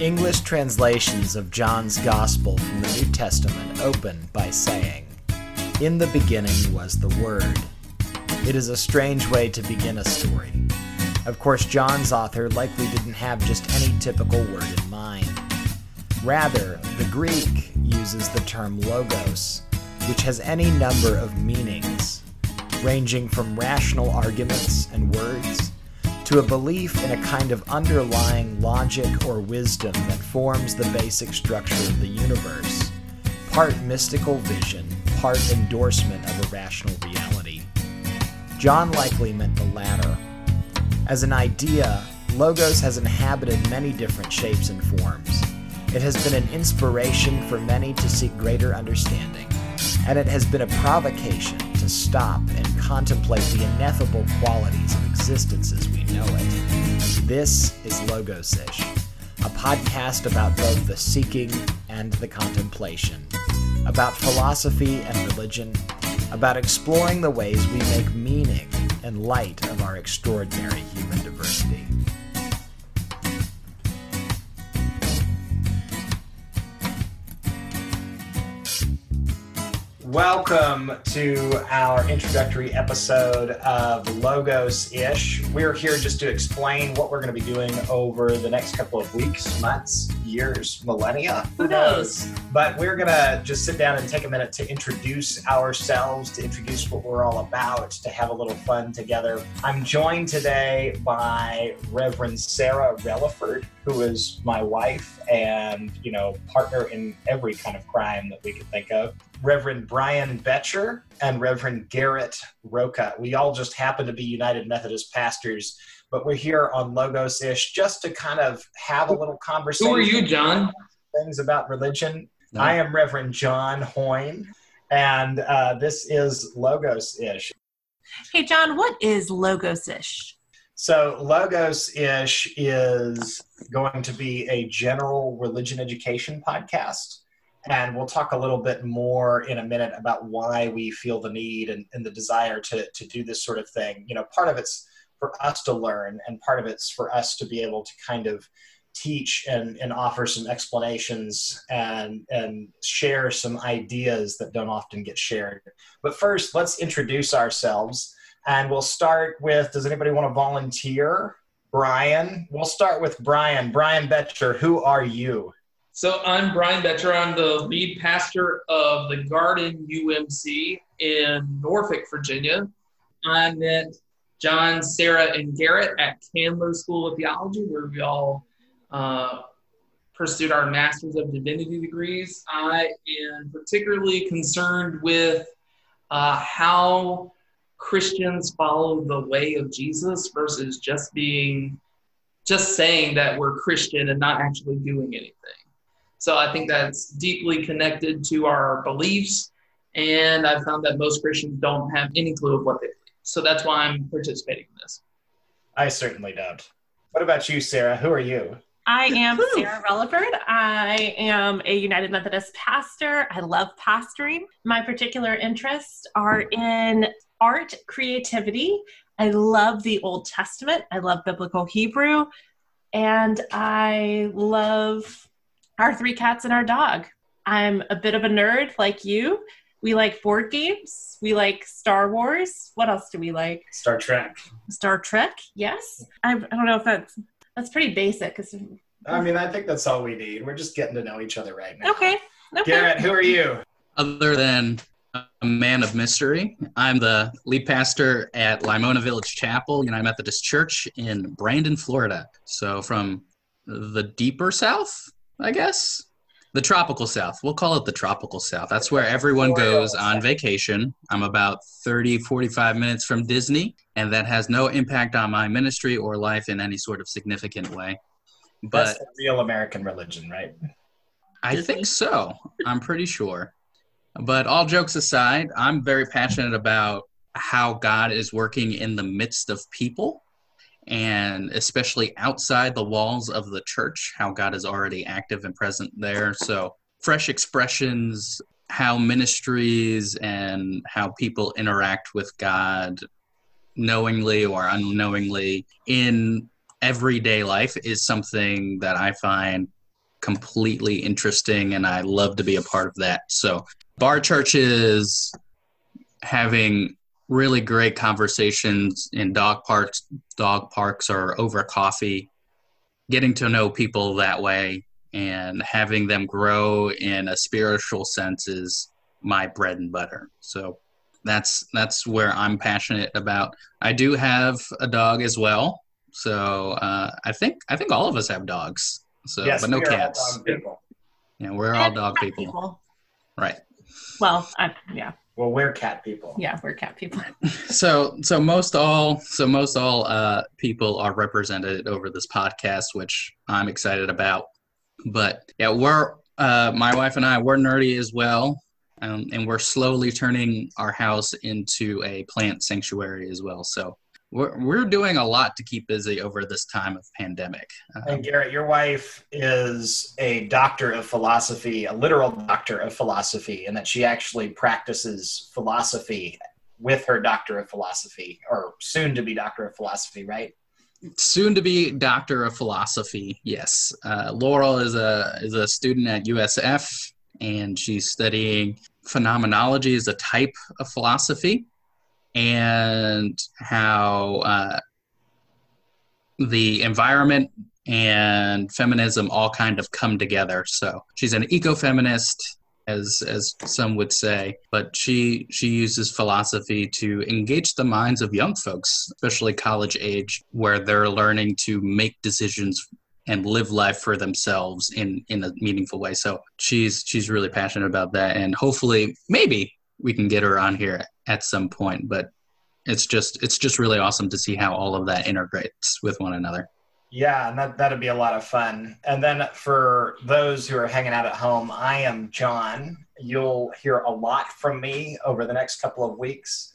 English translations of John's Gospel from the New Testament open by saying, In the beginning was the Word. It is a strange way to begin a story. Of course, John's author likely didn't have just any typical word in mind. Rather, the Greek uses the term logos, which has any number of meanings, ranging from rational arguments and words to a belief in a kind of underlying logic or wisdom that forms the basic structure of the universe, part mystical vision, part endorsement of a rational reality. John likely meant the latter. As an idea, Logos has inhabited many different shapes and forms. It has been an inspiration for many to seek greater understanding, and it has been a provocation to stop and contemplate the ineffable qualities of existences we know it. This is Logos ish, a podcast about both the seeking and the contemplation, about philosophy and religion, about exploring the ways we make meaning in light of our extraordinary human diversity. Welcome to our introductory episode of Logos Ish. We're here just to explain what we're going to be doing over the next couple of weeks, months, years, millennia. Who knows? But we're going to just sit down and take a minute to introduce ourselves, to introduce what we're all about, to have a little fun together. I'm joined today by Reverend Sarah Relaford, who is my wife and, you know, partner in every kind of crime that we could think of. Reverend Brian Betcher and Reverend Garrett Roca. We all just happen to be United Methodist pastors, but we're here on Logos Ish just to kind of have a little conversation. Who are you, John? Things about religion. No. I am Reverend John Hoyne, and uh, this is Logos Ish. Hey, John, what is Logos Ish? So, Logos Ish is going to be a general religion education podcast and we'll talk a little bit more in a minute about why we feel the need and, and, the desire to, to do this sort of thing. You know, part of it's for us to learn, and part of it's for us to be able to kind of teach and, and offer some explanations and, and share some ideas that don't often get shared. But first, let's introduce ourselves. And we'll start with does anybody want to volunteer? Brian. We'll start with Brian. Brian Betcher, who are you? So I'm Brian Betcher. I'm the lead pastor of the Garden UMC in Norfolk, Virginia. I met John, Sarah, and Garrett at Candler School of Theology, where we all uh, pursued our Masters of Divinity degrees. I am particularly concerned with uh, how Christians follow the way of Jesus versus just being, just saying that we're Christian and not actually doing anything. So I think that's deeply connected to our beliefs. And I've found that most Christians don't have any clue of what they believe. So that's why I'm participating in this. I certainly don't. What about you, Sarah? Who are you? I am Sarah Relaford. I am a United Methodist pastor. I love pastoring. My particular interests are in art, creativity. I love the Old Testament. I love biblical Hebrew. And I love our three cats and our dog. I'm a bit of a nerd like you. We like board games. We like Star Wars. What else do we like? Star Trek. Star Trek. Yes. I, I don't know if that's that's pretty basic. I mean, I think that's all we need. We're just getting to know each other right now. Okay. okay. Garrett, who are you? Other than a man of mystery, I'm the lead pastor at Limona Village Chapel, United Methodist Church in Brandon, Florida. So from the deeper south, I guess. The tropical south. We'll call it the tropical south. That's where everyone goes on vacation. I'm about 30, 45 minutes from Disney, and that has no impact on my ministry or life in any sort of significant way. But That's the real American religion, right? I think so. I'm pretty sure. But all jokes aside, I'm very passionate about how God is working in the midst of people and especially outside the walls of the church, how God is already active and present there. So, fresh expressions, how ministries and how people interact with God knowingly or unknowingly in everyday life is something that I find completely interesting, and I love to be a part of that. So, bar churches having really great conversations in dog parks, dog parks, or over coffee, getting to know people that way, and having them grow in a spiritual sense is my bread and butter. So that's that's where I'm passionate about. I do have a dog as well, so uh, I think I think all of us have dogs. So, yes, but no we are all cats. dog people. Yeah, we're all dog cat people, right? Well, I, yeah, Well, we're cat people. yeah, we're cat people. So, so most all, so most all uh, people are represented over this podcast, which I'm excited about. But yeah, we're uh, my wife and I we're nerdy as well, um, and we're slowly turning our house into a plant sanctuary as well. So we're we're doing a lot to keep busy over this time of pandemic. Uh, And Garrett, your wife is a doctor of philosophy, a literal doctor of philosophy, and that she actually practices philosophy with her doctor of philosophy, or soon to be doctor of philosophy, right? soon to be doctor of philosophy yes uh, laurel is a is a student at usf and she's studying phenomenology as a type of philosophy and how uh, the environment and feminism all kind of come together. So she's an ecofeminist as as some would say but she she uses philosophy to engage the minds of young folks especially college age where they're learning to make decisions and live life for themselves in in a meaningful way. So she's she's really passionate about that and hopefully maybe we can get her on here at some point but it's just it's just really awesome to see how all of that integrates with one another Yeah, and that, that'd be a lot of fun. And then for those who are hanging out at home, I am John. You'll hear a lot from me over the next couple of weeks.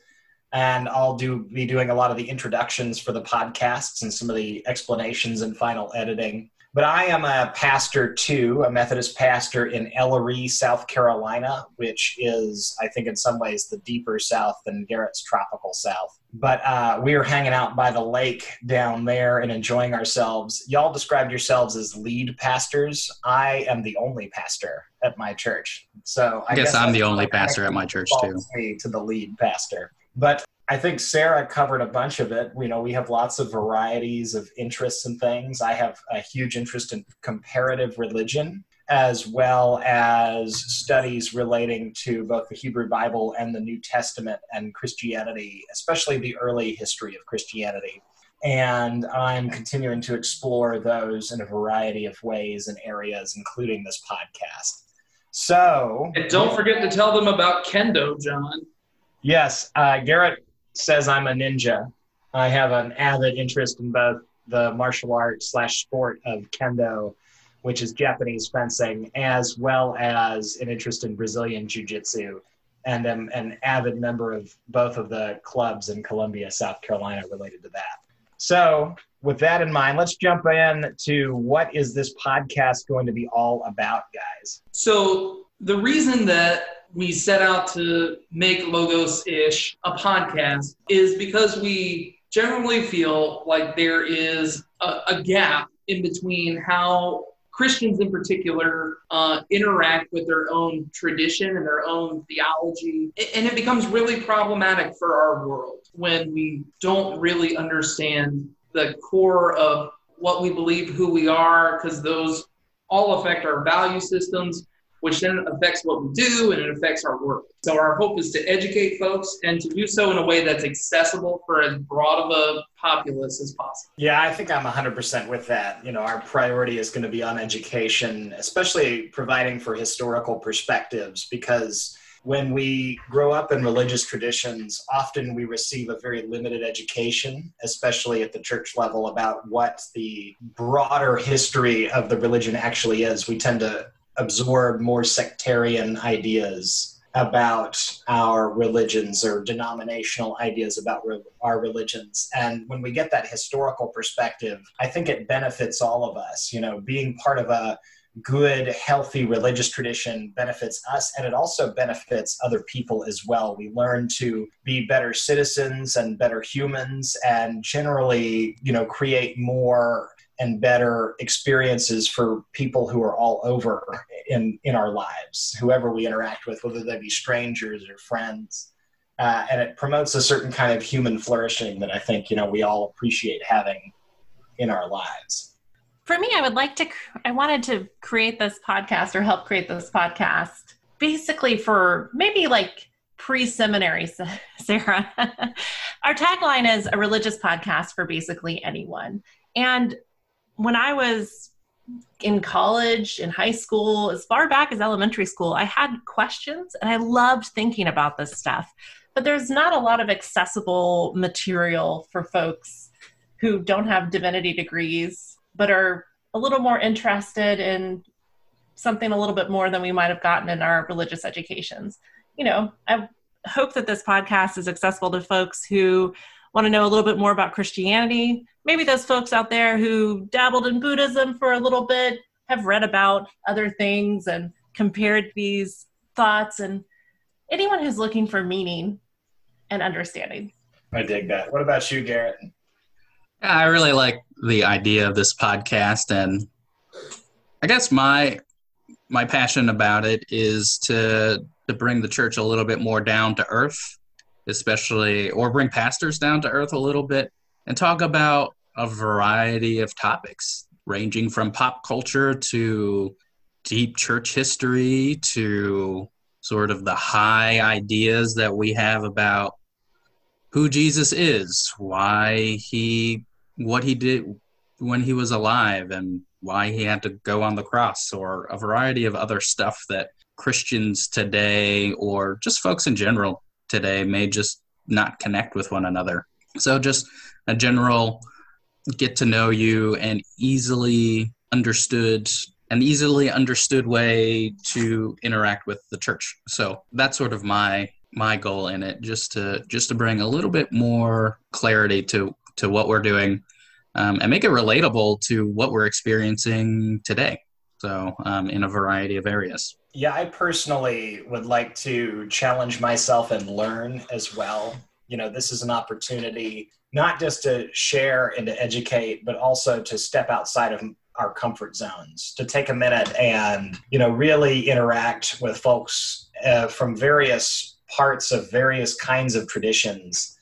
And I'll do be doing a lot of the introductions for the podcasts and some of the explanations and final editing. But I am a pastor too, a Methodist pastor in Elloree, South Carolina, which is, I think, in some ways the deeper South than Garrett's tropical South. But uh, we are hanging out by the lake down there and enjoying ourselves. Y'all described yourselves as lead pastors. I am the only pastor at my church. So I, i guess i'm the only pastor at my church too to the lead pastor. But I think Sarah covered a bunch of it. You know, we have lots of varieties of interests and things. I have a huge interest in comparative religion as well as studies relating to both the Hebrew Bible and the New Testament and Christianity, especially the early history of Christianity. And I'm continuing to explore those in a variety of ways and areas, including this podcast. So, And don't forget to tell them about Kendo, John. Yes, uh, Garrett says I'm a ninja. I have an avid interest in both the martial art slash sport of kendo, which is Japanese fencing, as well as an interest in Brazilian jiu jitsu, and am an avid member of both of the clubs in Columbia, South Carolina, related to that. So, with that in mind, let's jump in to what is this podcast going to be all about, guys? So the reason that we set out to make Logos Ish a podcast is because we generally feel like there is a, a gap in between how Christians in particular uh, interact with their own tradition and their own theology. And it becomes really problematic for our world when we don't really understand the core of what we believe, who we are, because those all affect our value systems, which then affects what we do and it affects our work. So our hope is to educate folks and to do so in a way that's accessible for as broad of a populace as possible. Yeah, I think I'm 100% with that. You know, our priority is going to be on education, especially providing for historical perspectives, because when we grow up in religious traditions, often we receive a very limited education, especially at the church level, about what the broader history of the religion actually is. We tend to absorb more sectarian ideas about our religions or denominational ideas about re- our religions. And when we get that historical perspective, I think it benefits all of us. You know, being part of a good, healthy religious tradition benefits us and it also benefits other people as well. We learn to be better citizens and better humans and generally, you know, create more and better experiences for people who are all over in in our lives, whoever we interact with, whether they be strangers or friends. Uh, and it promotes a certain kind of human flourishing that I think you know we all appreciate having in our lives. For me, I would like to. I wanted to create this podcast or help create this podcast, basically for maybe like pre-seminary, Sarah. Our tagline is a religious podcast for basically anyone, and when I was in college, in high school, as far back as elementary school, I had questions and I loved thinking about this stuff. But there's not a lot of accessible material for folks who don't have divinity degrees, but are a little more interested in something a little bit more than we might have gotten in our religious educations. You know, I hope that this podcast is accessible to folks who want to know a little bit more about Christianity, maybe those folks out there who dabbled in Buddhism for a little bit, have read about other things and compared these thoughts, and anyone who's looking for meaning and understanding. I dig that. What about you, Garrett? I really like the idea of this podcast, and I guess my my passion about it is to to bring the church a little bit more down to earth, especially or bring pastors down to earth a little bit and talk about a variety of topics ranging from pop culture to deep church history to sort of the high ideas that we have about who Jesus is, why he what he did when he was alive and why he had to go on the cross or a variety of other stuff that Christians today or just folks in general today may just not connect with one another. So just a general get to know you and easily understood an easily understood way to interact with the church. So that's sort of my my goal in it just to just to bring a little bit more clarity to to what we're doing um, and make it relatable to what we're experiencing today. So um, in a variety of areas yeah i personally would like to challenge myself and learn as well. You know this is an opportunity not just to share and to educate, but also to step outside of our comfort zones, to take a minute and you know really interact with folks uh, from various parts of various kinds of traditions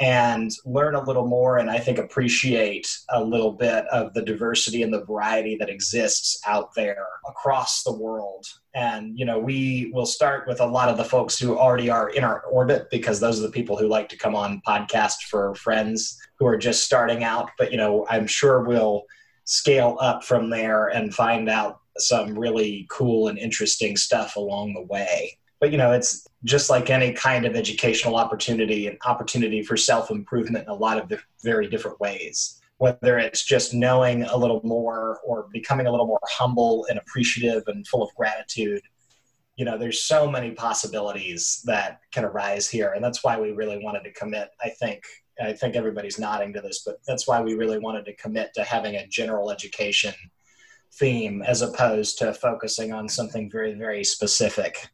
and learn a little more and I think appreciate a little bit of the diversity and the variety that exists out there across the world. And, you know, we will start with a lot of the folks who already are in our orbit because those are the people who like to come on podcast for friends who are just starting out. But, you know, I'm sure we'll scale up from there and find out some really cool and interesting stuff along the way but you know it's just like any kind of educational opportunity an opportunity for self-improvement in a lot of very different ways. Whether it's just knowing a little more or becoming a little more humble and appreciative and full of gratitude. You know there's so many possibilities that can arise here and that's why we really wanted to commit i think. I think everybody's nodding to this but that's why we really wanted to commit to having a general education theme as opposed to focusing on something very very specific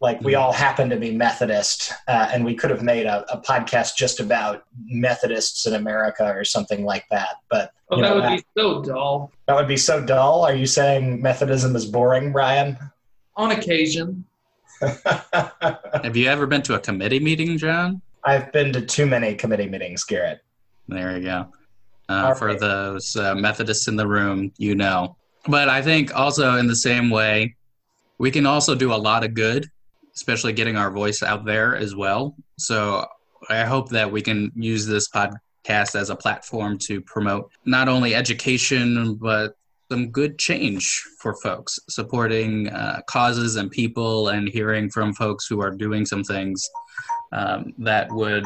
like we all happen to be Methodist, uh, and we could have made a, a, podcast just about Methodists in America or something like that. But oh, that know, would that, be so dull. That would be so dull. Are you saying Methodism is boring, Brian? On occasion. have you ever been to a committee meeting, John? I've been to too many committee meetings, Garrett. There you go. Uh, for those uh, Methodists in the room, you know. But I think also in the same way, we can also do a lot of good especially getting our voice out there as well. So I hope that we can use this podcast as a platform to promote not only education, but some good change for folks, supporting uh, causes and people, and hearing from folks who are doing some things um, that would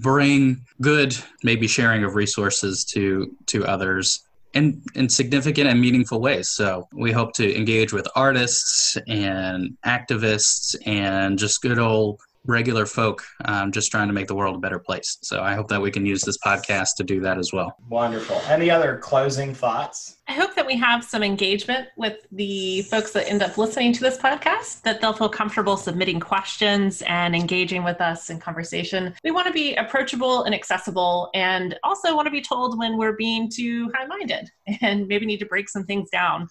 bring good, maybe sharing of resources to to others in, in significant and meaningful ways. So we hope to engage with artists and activists and just good old regular folk um, just trying to make the world a better place. So I hope that we can use this podcast to do that as well. Wonderful. Any other closing thoughts? I hope that we have some engagement with the folks that end up listening to this podcast, that they'll feel comfortable submitting questions and engaging with us in conversation. We want to be approachable and accessible, and also want to be told when we're being too high minded and maybe need to break some things down.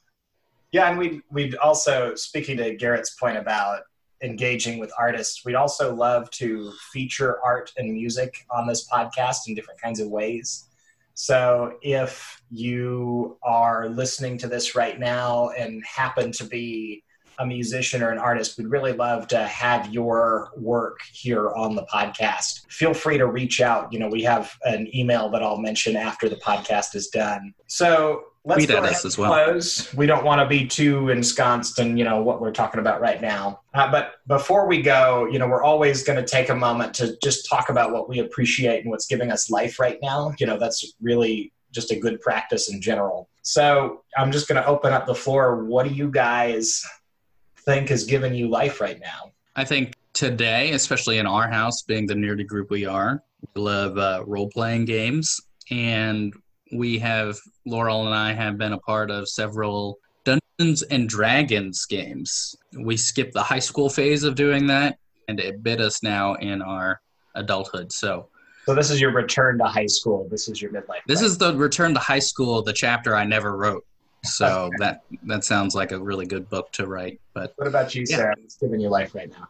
Yeah, and we'd, we'd also, speaking to Garrett's point about engaging with artists, we'd also love to feature art and music on this podcast in different kinds of ways. So if you are listening to this right now and happen to be a musician or an artist, we'd really love to have your work here on the podcast. Feel free to reach out. You know, we have an email that I'll mention after the podcast is done. So let's Tweet at us as well. close. We don't want to be too ensconced in you know what we're talking about right now. Uh, but before we go, you know, we're always going to take a moment to just talk about what we appreciate and what's giving us life right now. You know, that's really just a good practice in general. So I'm just going to open up the floor. What do you guys think is giving you life right now? I think today, especially in our house, being the nerdy group we are, we love uh, role playing games. And we have, Laurel and I have been a part of several Dungeons and Dragons games. We skipped the high school phase of doing that, and it bit us now in our adulthood. So, So this is your return to high school. This is your midlife. this crisis. is the return to high school, the chapter I never wrote. So that that sounds like a really good book to write. But What about you, Yeah. Sarah? What's giving you life right now?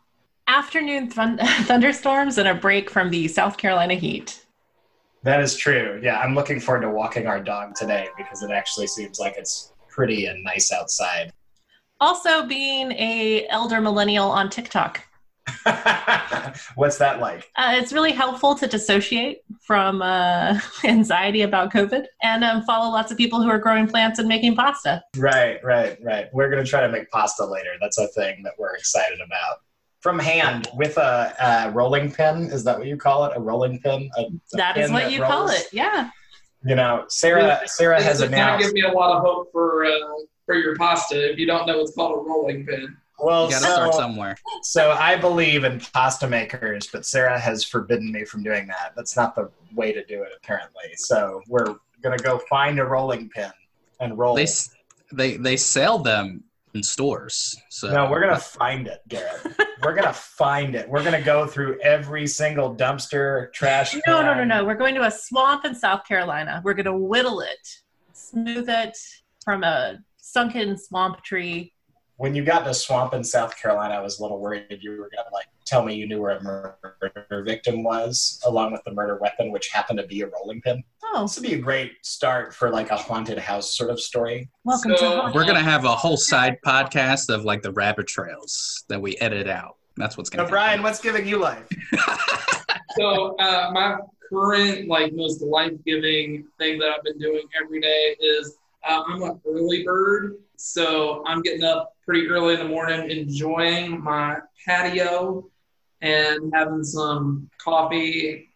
Afternoon thun- thunderstorms and a break from the South Carolina heat. That is true. Yeah, I'm looking forward to walking our dog today because it actually seems like it's pretty and nice outside. Also, being a elder millennial on TikTok. What's that like? Uh, it's really helpful to dissociate from uh, anxiety about COVID and um, follow lots of people who are growing plants and making pasta. Right, right, right. We're going to try to make pasta later. That's a thing that we're excited about. From hand with a, a rolling pin. Is that what you call it? A rolling pin? A, a That is pin what that you call it. Yeah. You know, Sarah. Sarah This has does not announced. give me a lot of hope for uh, for your pasta if you don't know it's called a rolling pin. Well, you got to so, start somewhere. so I believe in pasta makers, but Sarah has forbidden me from doing that. That's not the way to do it, apparently. So we're gonna go find a rolling pin and roll. They they they sell them in stores. So No, we're gonna find it, Garrett. we're gonna find it. We're gonna go through every single dumpster, trash. No, no, no, no. We're going to a swamp in South Carolina. We're going to whittle it, smooth it from a sunken swamp tree. When you got to swamp in South Carolina, I was a little worried you were gonna like tell me you knew where a murder victim was, along with the murder weapon, which happened to be a rolling pin. Oh, This would be a great start for like a haunted house sort of story. welcome So- to we're gonna have a whole side podcast of like the rabbit trails that we edit out. That's what's gonna. So, Brian, what's giving you life? So uh, my current like most life giving thing that I've been doing every day is uh, I'm an early bird, so I'm getting up pretty early in the morning, enjoying my patio and having some coffee,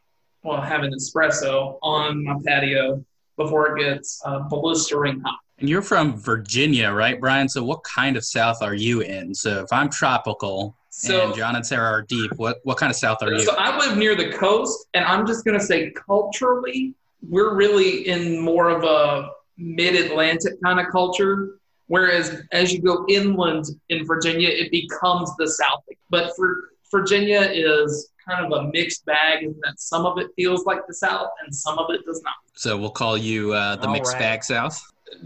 well, having an espresso on my patio before it gets uh, blistering hot. And you're from Virginia, right, Brian? So what kind of South are you in? So if I'm tropical So and John and Sarah are deep, what what kind of South are you? So I live near the coast, and I'm just going to say culturally, we're really in more of a mid-Atlantic kind of culture. Whereas as you go inland in Virginia, it becomes the South. But for Virginia is kind of a mixed bag in that some of it feels like the South and some of it does not. So we'll call you uh, the All mixed right. bag South.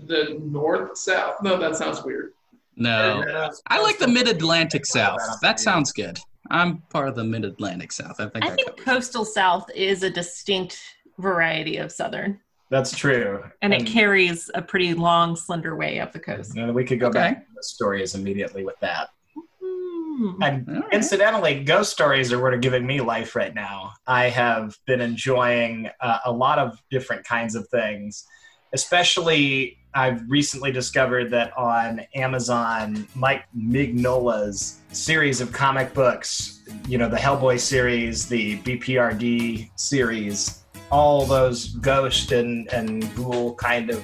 The North South? No, that sounds weird. No, I like the Mid Atlantic South. That sounds good. I'm part of the Mid Atlantic South. I think. I that think covers it. coastal South is a distinct variety of Southern, That's true. and it carries a pretty long, slender way up the coast. And we could go Okay. back to the stories immediately with that. Hmm. And All right. incidentally, ghost stories are what are giving me life right now. I have been enjoying uh, a lot of different kinds of things. Especially, I've recently discovered that on Amazon, Mike Mignola's series of comic books, you know, the Hellboy series, the BPRD series, all those ghost and, and ghoul kind of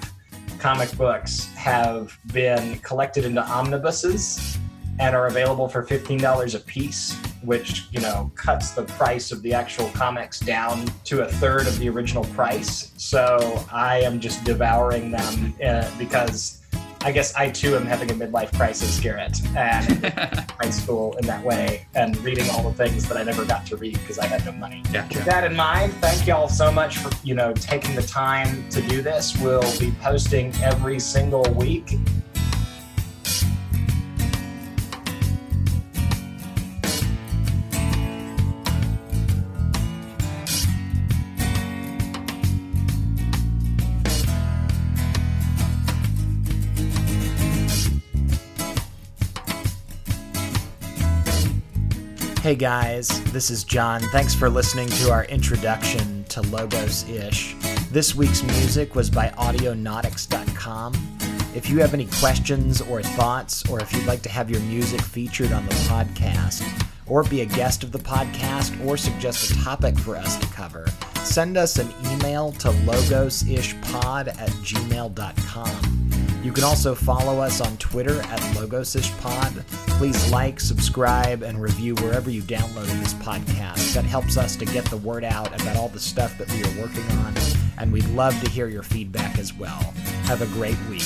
comic books have been collected into omnibuses and are available for $15 a piece. which you know cuts the price of the actual comics down to a third of the original price. So I am just devouring them uh, because I guess I too am having a midlife crisis, Garrett, and high school in that way, and reading all the things that I never got to read because I had no money. Gotcha. With that in mind, thank y'all so much for you know taking the time to do this. We'll be posting every single week. Hey guys, this is John. Thanks for listening to our introduction to Logos Ish. This week's music was by Audionautix.com. If you have any questions or thoughts, or if you'd like to have your music featured on the podcast, or be a guest of the podcast, or suggest a topic for us to cover, send us an email to logosishpod at gmail.com. You can also follow us on Twitter at LogosishPod. Please like, subscribe, and review wherever you downloaded this podcast. That helps us to get the word out about all the stuff that we are working on, and we'd love to hear your feedback as well. Have a great week.